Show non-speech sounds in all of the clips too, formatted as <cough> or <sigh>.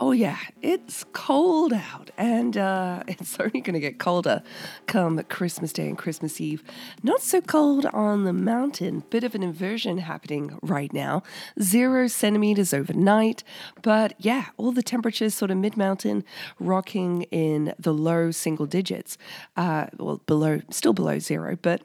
Oh yeah, it's cold out, and uh, <laughs> it's only going to get colder come Christmas Day and Christmas Eve. Not so cold on the mountain. Bit of an inversion happening right now. Zero centimeters overnight, but yeah, all the temperatures sort of mid mountain, rocking in the low single digits. Uh, well, below, still below zero, but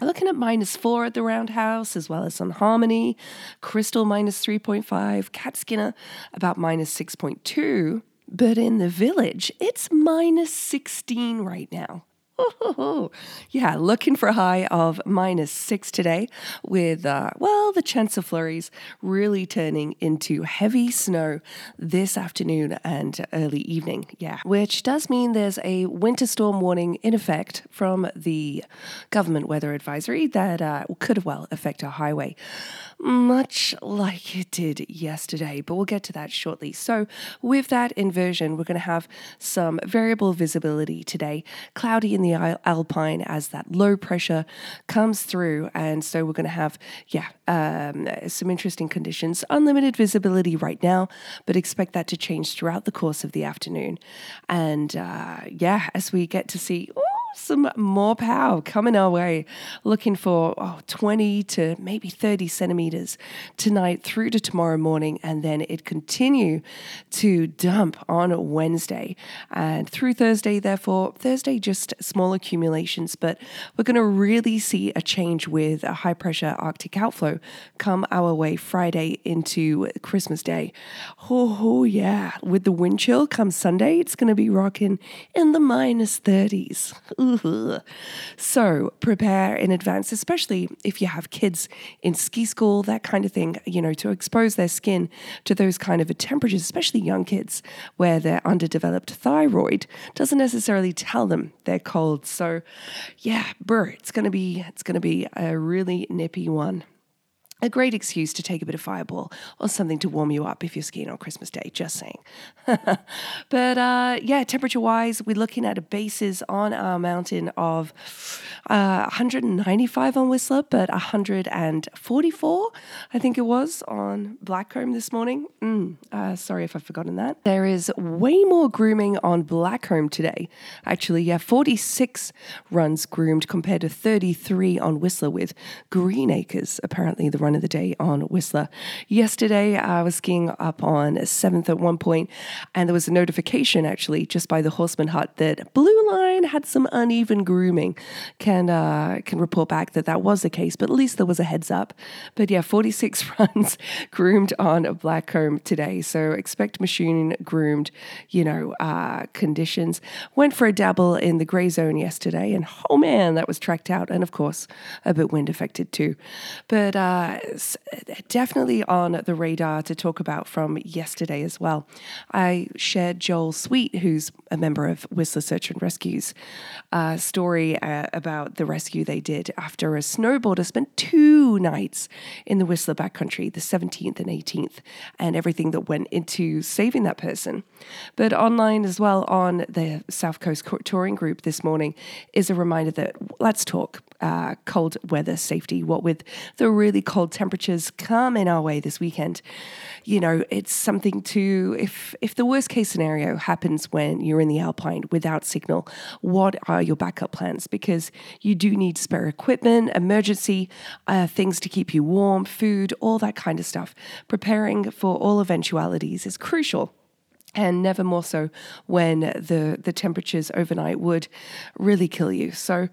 Looking at minus four at the Roundhouse, as well as on Harmony, Crystal minus 3.5, Cat Skinner about minus 6.2. But in the village, it's minus 16 right now. <laughs> yeah, looking for a high of minus six today, with, uh, well, the chance of flurries really turning into heavy snow this afternoon and early evening. Yeah, which does mean there's a winter storm warning in effect from the government weather advisory that uh, could well affect our highway much like it did yesterday, but we'll get to that shortly. So, with that inversion, we're going to have some variable visibility today, cloudy in the alpine as that low pressure comes through. And so, we're going to have, yeah, um, some interesting conditions. Unlimited visibility right now, but expect that to change throughout the course of the afternoon. And uh, yeah, as we get to see, ooh, some more power coming our way. Looking for oh, 20 to maybe 30 centimeters tonight through to tomorrow morning, and then it continue to dump on Wednesday and through Thursday. Therefore, Thursday just small accumulations, but we're going to really see a change with a high pressure Arctic outflow come our way Friday into Christmas Day. Oh, oh yeah, with the wind chill come Sunday, it's going to be rocking in the minus 30s. <laughs> So prepare in advance, especially if you have kids in ski school, that kind of thing, you know, to expose their skin to those kind of temperatures, especially young kids where their underdeveloped. Thyroid doesn't necessarily tell them they're cold. So yeah, brr, it's gonna be it's gonna be a really nippy one a great excuse to take a bit of fireball or something to warm you up if you're skiing on Christmas Day, just saying. <laughs> but uh, yeah, temperature wise, we're looking at a basis on our mountain of uh, 195 on Whistler, but 144, I think it was, on Blackcomb this morning. Mm, uh, sorry if I've forgotten that. There is way more grooming on Blackcomb today. Actually, yeah, 46 runs groomed compared to 33 on Whistler with Green Acres, apparently the run run of the day on Whistler. Yesterday, I was skiing up on 7th at one point, and there was a notification actually just by the Horstman Hut that Blue Line had some uneven grooming. Can uh, can report back that that was the case, but at least there was a heads up. But yeah, 46 <laughs> runs groomed on a Blackcomb today, so expect machine groomed, you know, uh, conditions. Went for a dabble in the grey zone yesterday, and oh man, that was tracked out, and of course a bit wind affected too. But uh, definitely on the radar to talk about from yesterday as well. I shared Joel Sweet, who's a member of Whistler Search and Rescue's uh, story uh, about the rescue they did after a snowboarder spent two nights in the Whistler backcountry, the 17th and 18th, and everything that went into saving that person. But online as well on the South Coast Touring Group this morning is a reminder that let's talk uh, cold weather safety. What with the really cold temperatures coming our way this weekend, you know, it's something to if if the worst case scenario happens when you're in the Alpine without signal, what are your backup plans? Because you do need spare equipment, emergency uh, things to keep you warm, food, all that kind of stuff. Preparing for all eventualities is crucial and never more so when the the temperatures overnight would really kill you. So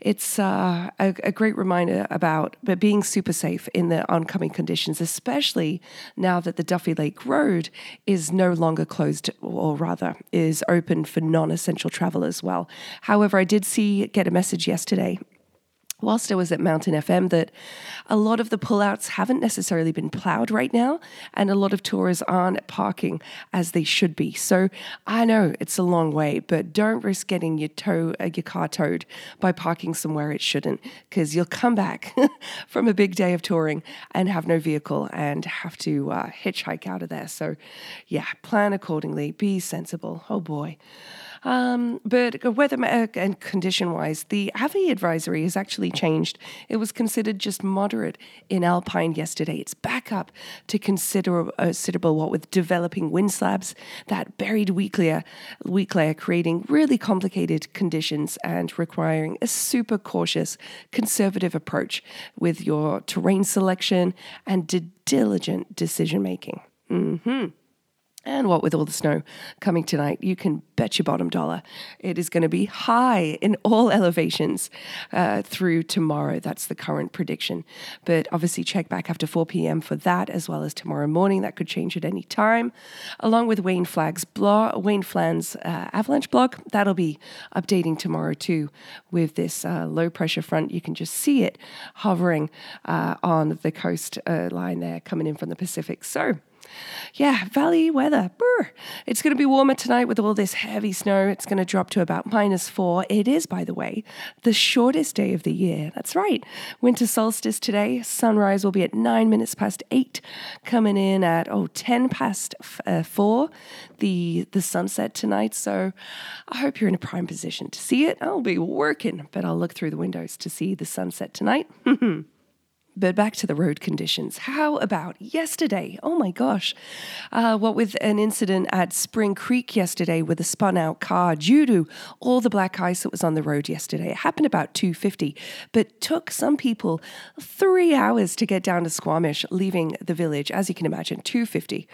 it's uh, a, a, great reminder about but being super safe in the oncoming conditions, especially now that the Duffy Lake Road is no longer closed, or rather is open for non-essential travel as well. However, I did see get a message yesterday whilst I was at Mountain FM that a lot of the pullouts haven't necessarily been plowed right now, and a lot of tourists aren't parking as they should be. So I know it's a long way, but don't risk getting your tow uh, your car towed by parking somewhere it shouldn't, because you'll come back <laughs> from a big day of touring and have no vehicle and have to uh, hitchhike out of there. So yeah, plan accordingly. Be sensible. Oh boy. Um, but weather and condition wise, the Avi advisory has actually changed. It was considered just moderate in Alpine yesterday. It's back up to consider, uh, considerable what with developing wind slabs, that buried weak layer, weak layer creating really complicated conditions and requiring a super cautious, conservative approach with your terrain selection and diligent decision making. Mm-hmm. And what with all the snow coming tonight, you can bet your bottom dollar it is going to be high in all <laughs> elevations uh, through tomorrow. That's the current prediction. But obviously, check back after 4 p.m. for that, as well as tomorrow morning. That could change at any time. Along with Wayne Flagg's blog, Wayne Flann's uh, avalanche blog, that'll be updating tomorrow too with this uh, low pressure front. You can just see it hovering uh, on the coast uh, line there coming in from the Pacific. So, yeah, valley weather. Brr. It's going to be warmer tonight with all this heavy snow. It's going to drop to about minus four. It is, by the way, the shortest day of the year. That's right. Winter solstice today. Sunrise will be at nine minutes past eight, coming in at, oh, 10 past uh, four, the, the sunset tonight. So I hope you're in a prime position to see it. I'll be working, but I'll look through the windows to see the sunset tonight. <laughs> But back to the road conditions. How about yesterday? Oh my gosh. Uh, what with an incident at Spring Creek yesterday with a spun out car due to all the black ice that was on the road yesterday. It happened about 250, but took some people three hours to get down to Squamish, leaving the village. As you can imagine, 250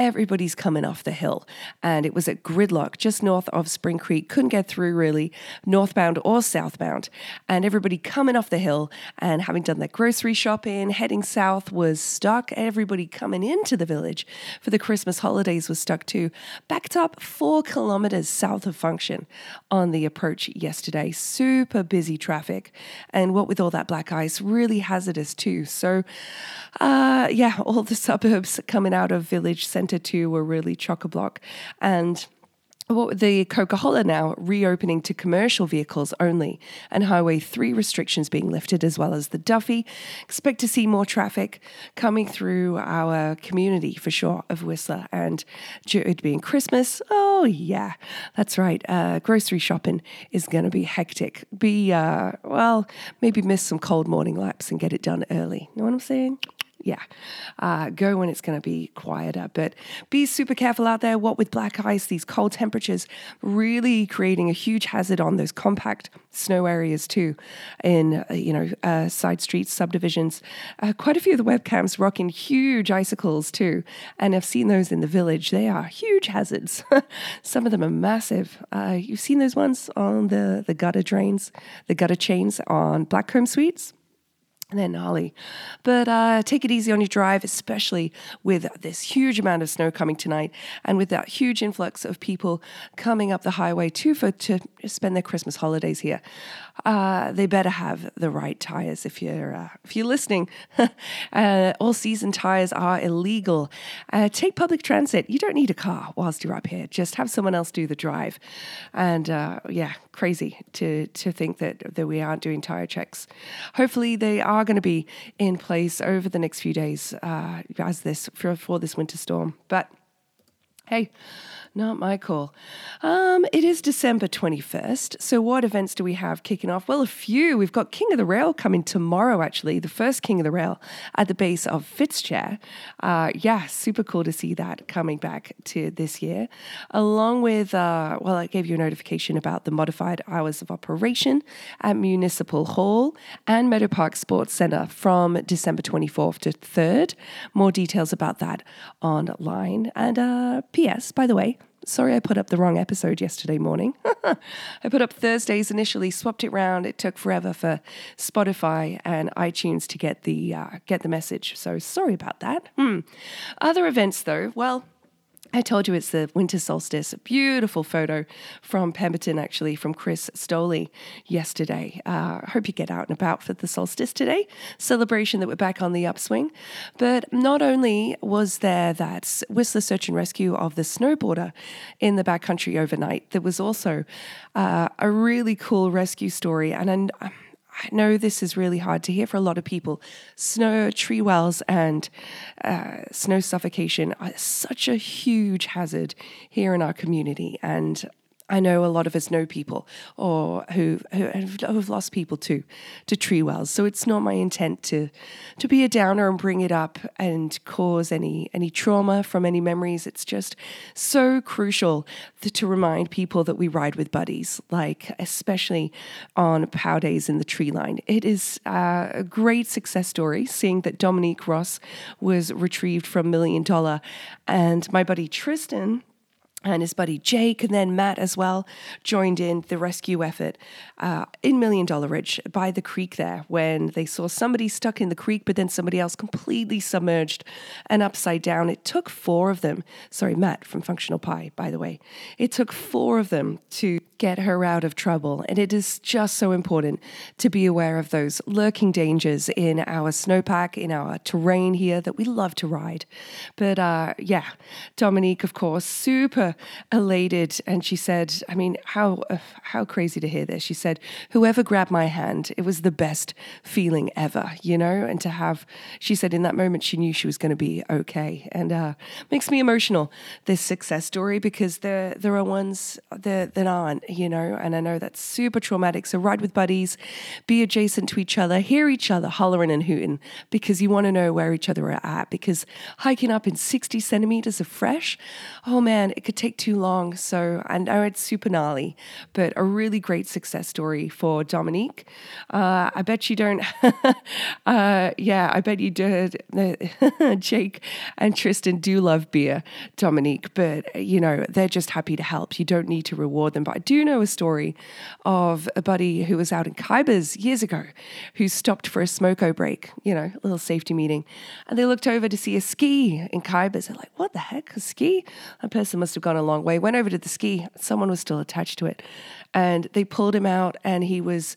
everybody's coming off the hill. And it was at gridlock just north of Spring Creek. Couldn't get through really, northbound or southbound. And everybody coming off the hill and having done their grocery shopping, heading south was stuck. Everybody coming into the village for the Christmas holidays was stuck too. Backed up four kilometers south of Function on the approach yesterday. Super busy traffic. And what with all that black ice, really hazardous too. So, uh, yeah, all the <laughs> suburbs coming out of village center Centre 2 were really chock a block. And the Coquihalla now reopening to commercial vehicles only, and Highway 3 restrictions being lifted, as well as the Duffy. Expect to see more traffic coming through our community for sure of Whistler. And it being Christmas, oh, yeah, that's right. Uh, grocery shopping is going to be hectic. Be, uh, well, maybe miss some cold morning laps and get it done early. You know what I'm saying? Yeah, uh, go when it's going to be quieter. But be super careful out there. What with black ice, these cold temperatures really creating a huge hazard on those compact snow areas too, in uh, you know uh, side streets, subdivisions. Uh, quite a few of the webcams rocking huge icicles too, and I've seen those in the village. They are huge hazards. <laughs> Some of them are massive. Uh, you've seen those ones on the the gutter drains, the gutter chains on Blackcomb Suites then gnarly. But uh, take it easy on your drive, especially with this huge amount of snow coming tonight, and with that huge influx of people coming up the highway too for to spend their Christmas holidays here. Uh, they better have the right tires if you're uh, if you're listening. <laughs> Uh, all season tires are illegal. Uh, take public transit. You don't need a car whilst you're up here. Just have someone else do the drive. And uh, yeah, crazy to to think that that we aren't doing tire checks. Hopefully, they are going to be in place over the next few days uh, as this for, for this winter storm. But hey. Not my call. Um, it is December 21st. So, what events do we have kicking off? Well, a few. We've got King of the Rail coming tomorrow, actually, the first King of the Rail at the base of Fitzchair. Uh, yeah, super cool to see that coming back to this year. Along with, uh, well, I gave you a notification about the modified hours of operation at Municipal Hall and Meadow Park Sports Centre from December 24th to 3rd. More details about that online. And uh, P.S., by the way, Sorry, I put up the wrong episode yesterday morning. <laughs> I put up Thursdays initially, swapped it round. It took forever for Spotify and iTunes to get the uh, get the message. So sorry about that. Hmm. Other events, though, well, I told you it's the winter solstice. Beautiful photo from Pemberton, actually, from Chris Stoley yesterday. Uh, I hope you get out and about for the solstice today. Celebration that we're back on the upswing. But not only was there that Whistler search and rescue of the snowboarder in the backcountry overnight, there was also uh, a really cool rescue story. And I, I know this is really hard to hear for a lot of people. Snow, tree wells, and uh, snow suffocation are such a huge hazard here in our community. And I know a lot of us know people or who, who have lost people too to tree wells. So it's not my intent to to be a downer and bring it up and cause any any trauma from any memories. It's just so crucial to, to remind people that we ride with buddies, like especially on POW days in the tree line. It is uh, a great success story seeing that Dominique Ross was retrieved from Million Dollar, and my buddy Tristan and his buddy Jake, and then Matt as well, joined in the rescue effort uh, in Million Dollar Ridge by the creek there when they saw somebody stuck in the creek, but then somebody else completely submerged and upside down. It took four of them, sorry, Matt from Functional Pie, by the way, it took four of them to get her out of trouble. And it is just so important to be aware of those lurking dangers in our snowpack, in our terrain here that we love to ride. But uh, yeah, Dominique, of course, super elated. And she said, I mean, how, uh, how crazy to hear this. She said, whoever grabbed my hand, it was the best feeling ever, you know? And to have, she said, in that moment, she knew she was going to be okay. And uh, makes me emotional, this success story, because there, there are ones that, that aren't you know, and I know that's super traumatic. So ride with buddies, be adjacent to each other, hear each other hollering and hooting because you want to know where each other are at. Because hiking up in 60 centimeters of fresh, oh man, it could take too long. So I know it's super gnarly, but a really great success story for Dominique. Uh, I bet you don't, <laughs> uh, yeah, I bet you did. <laughs> Jake and Tristan do love beer, Dominique, but you know, they're just happy to help. You don't need to reward them. But I do know a story of a buddy who was out in Khyber's years ago who stopped for a smoko break, you know, a little safety meeting. And they looked over to see a ski in Khyber's. They're like, what the heck? A ski? That person must have gone a long way. Went over to the ski. Someone was still attached to it. And they pulled him out and he was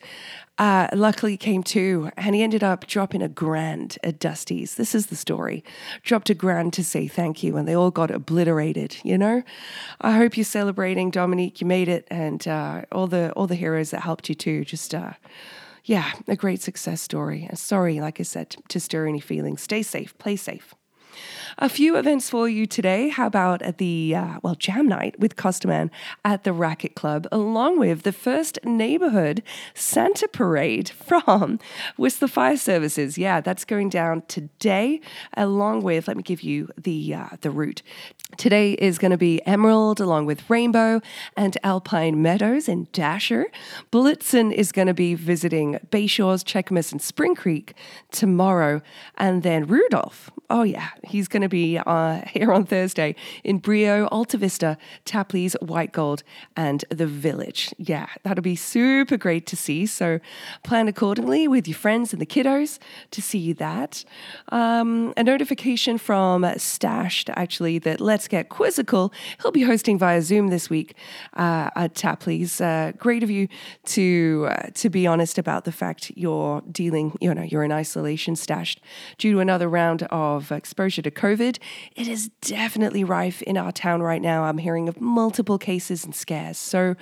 uh, luckily came to, and he ended up dropping a grand at Dusty's. This is the story. Dropped a grand to say thank you, and they all got obliterated. You know, I hope you're celebrating, Dominique. You made it, and uh, all the all the heroes that helped you too. Just uh, yeah, a great success story. Sorry, like I said, to stir any feelings. Stay safe. Play safe. A few events for you today. How about at the, uh, well, jam night with Costaman at the Racquet Club, along with the first neighborhood Santa Parade <laughs> from Whistler Fire Services. Yeah, that's going down today, along with, let me give you the, uh, the route. Today is going to be Emerald, along with Rainbow and Alpine Meadows in Dasher. Blitzen is going to be visiting Bayshores, Cheakamus, and Spring Creek tomorrow. And then Rudolph, oh yeah, he's going to be uh, <laughs> here on Thursday in Brio, Alta Vista, Tapley's, White Gold, and the Village. Yeah, that'll be super great to see. So plan accordingly with your friends and the kiddos to see that. Um, a notification from Stashed actually that Let's Get Quizzical. He'll be hosting via Zoom this week uh, at Tapley's. Uh, great of you to uh, to be honest about the fact you're dealing, you know, you're in isolation, stashed due to another round of exposure to COVID. COVID, it is definitely rife in our town right now. I'm hearing of multiple cases and scares. So,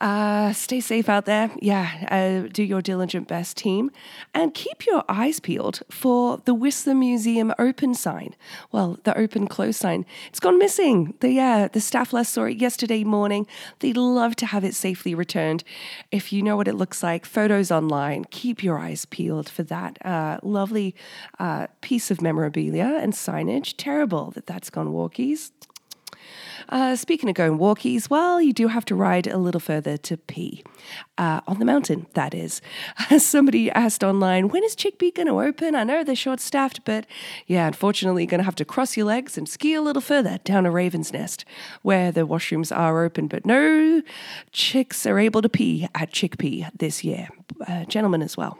uh, stay safe out there. Yeah, uh, do your diligent best, team. And keep your eyes peeled for the Whistler Museum open sign. Well, the open close sign. It's gone missing. The, yeah, the staff last saw it yesterday morning. They'd love to have it safely returned. If you know what it looks like, photos online, keep your eyes peeled for that uh, lovely uh, piece of memorabilia and signage. Terrible that that's gone walkies. Uh, speaking of going walkies, well, you do have to ride a little further to pee. Uh, on the mountain, that is. <laughs> Somebody asked online, when is Chickpea going to open? I know they're short staffed, but yeah, unfortunately, you're going to have to cross your legs and ski a little further down a raven's nest where the washrooms are open. But no chicks are able to pee at Chickpea this year. Uh, gentlemen as well.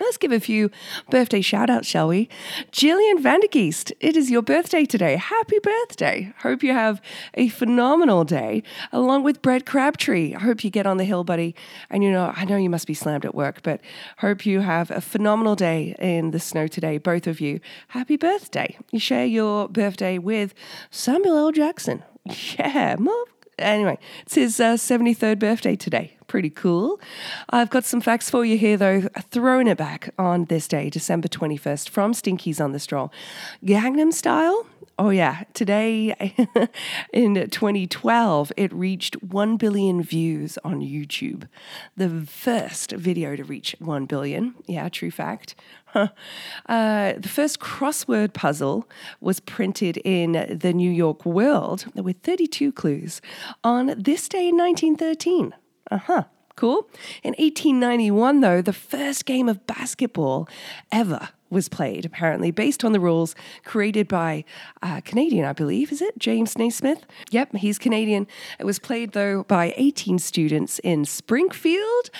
Let's give a few birthday shout outs, shall we? Jillian Vandergeest, it is your birthday today. Happy birthday. Hope you have a phenomenal day, along with Brett Crabtree. I hope you get on the hill, buddy. And you know, I know you must be slammed at work, but hope you have a phenomenal day in the snow today, both of you. Happy birthday. You share your birthday with Samuel L. Jackson. <laughs> Yeah, anyway, it's his uh, 73rd birthday today. Pretty cool. I've got some facts for you here, though, throwing it back on this day, December 21st, from Stinkies on the Stroll. Gangnam Style Oh, yeah. Today <laughs> in 2012, it reached 1 billion views on YouTube. The first video to reach 1 billion. Yeah, true fact. <laughs> Uh, the first crossword puzzle was printed in the New York World with 32 clues on this day in 1913. Uh huh. Cool. In 1891, though, the first game of basketball ever was played, apparently, based on the rules created by uh, Canadian, I believe, is it? James Naismith? Yep, he's Canadian. It was played, though, by 18 students in Springfield,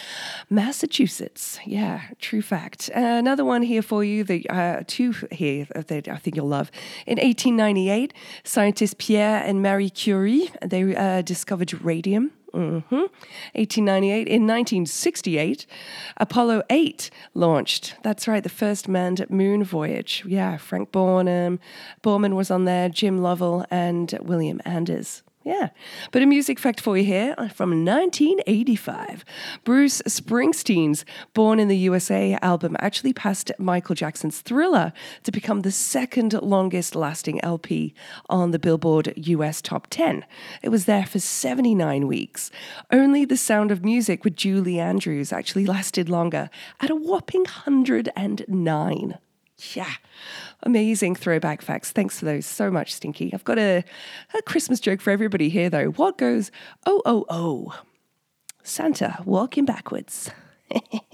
Massachusetts. Yeah, true fact. Uh, another one here for you, the uh, two here that I think you'll love. In 1898, scientists Pierre and Marie Curie, they uh, discovered radium Mm-hmm. 1898. In 1968, Apollo 8 launched. That's right, the first manned moon voyage. Yeah, Frank Borman, Borman was on there, Jim Lovell, and William Anders. Yeah. But a music fact for you here uh, from 1985. Bruce Springsteen's Born in the USA album actually passed Michael Jackson's Thriller to become the second longest lasting LP on the Billboard US Top 10. It was there for 79 weeks. Only The Sound of Music with Julie Andrews actually lasted longer at a whopping 109. Yeah. Amazing throwback facts. Thanks for those so much, Stinky. I've got a, a Christmas joke for everybody here, though. What goes, oh, oh, oh? Santa walking backwards.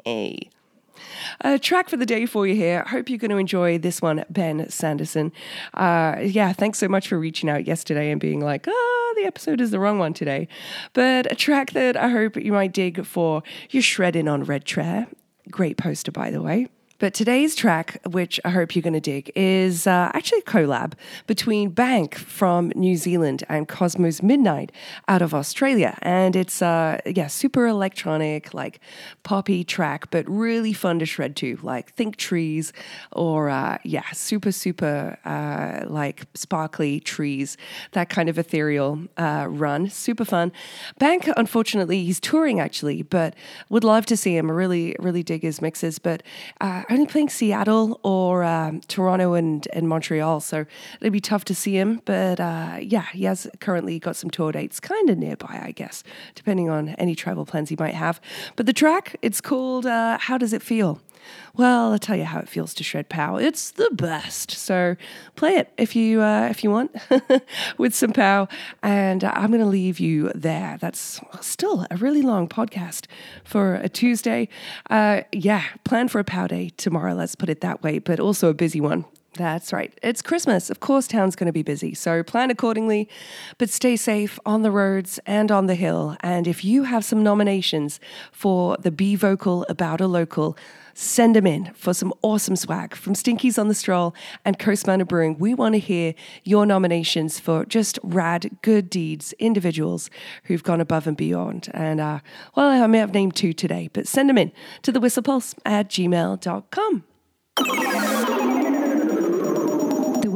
Hey. <laughs> A track for the day for you here. Hope you're going to enjoy this one, Ben Sanderson. Uh, yeah, thanks so much for reaching out yesterday and being like, oh, the episode is the wrong one today. But a track that I hope you might dig for your shredding on Red Chair. Great poster, by the way. But today's track, which I hope you're going to dig, is uh, actually a collab between Baynk from New Zealand and Cosmo's Midnight out of Australia. And it's, uh, yeah, super electronic, like poppy track, but really fun to shred to. Like Think Trees or, uh, yeah, super, super uh, like sparkly trees, that kind of ethereal uh, run. Super fun. Baynk, unfortunately, he's touring actually, but would love to see him. I really, really dig his mixes. But uh, only playing Seattle or um, Toronto and, and Montreal, so it'd be tough to see him. But uh, yeah, he has currently got some tour dates kind of nearby, I guess, depending on any travel plans he might have. But the track, it's called uh, How Does It Feel? Well, I'll tell you how it feels to shred pow. It's the best. So play it if you uh, if you want <laughs> with some pow. And uh, I'm going to leave you there. That's still a really long podcast for a Tuesday. Uh, yeah, plan for a pow day tomorrow. Let's put it that way. But also a busy one. That's right. It's Christmas. Of course, town's going to be busy. So plan accordingly, but stay safe on the roads and on the hill. And if you have some nominations for the Be Vocal About a Local, send them in for some awesome swag from Stinkies on the Stroll and Coast Mountain Brewing. We want to hear your nominations for just rad, good deeds, individuals who've gone above and beyond. And, uh, well, I may have named two today, but send them in to the whistlepulse at gmail.com.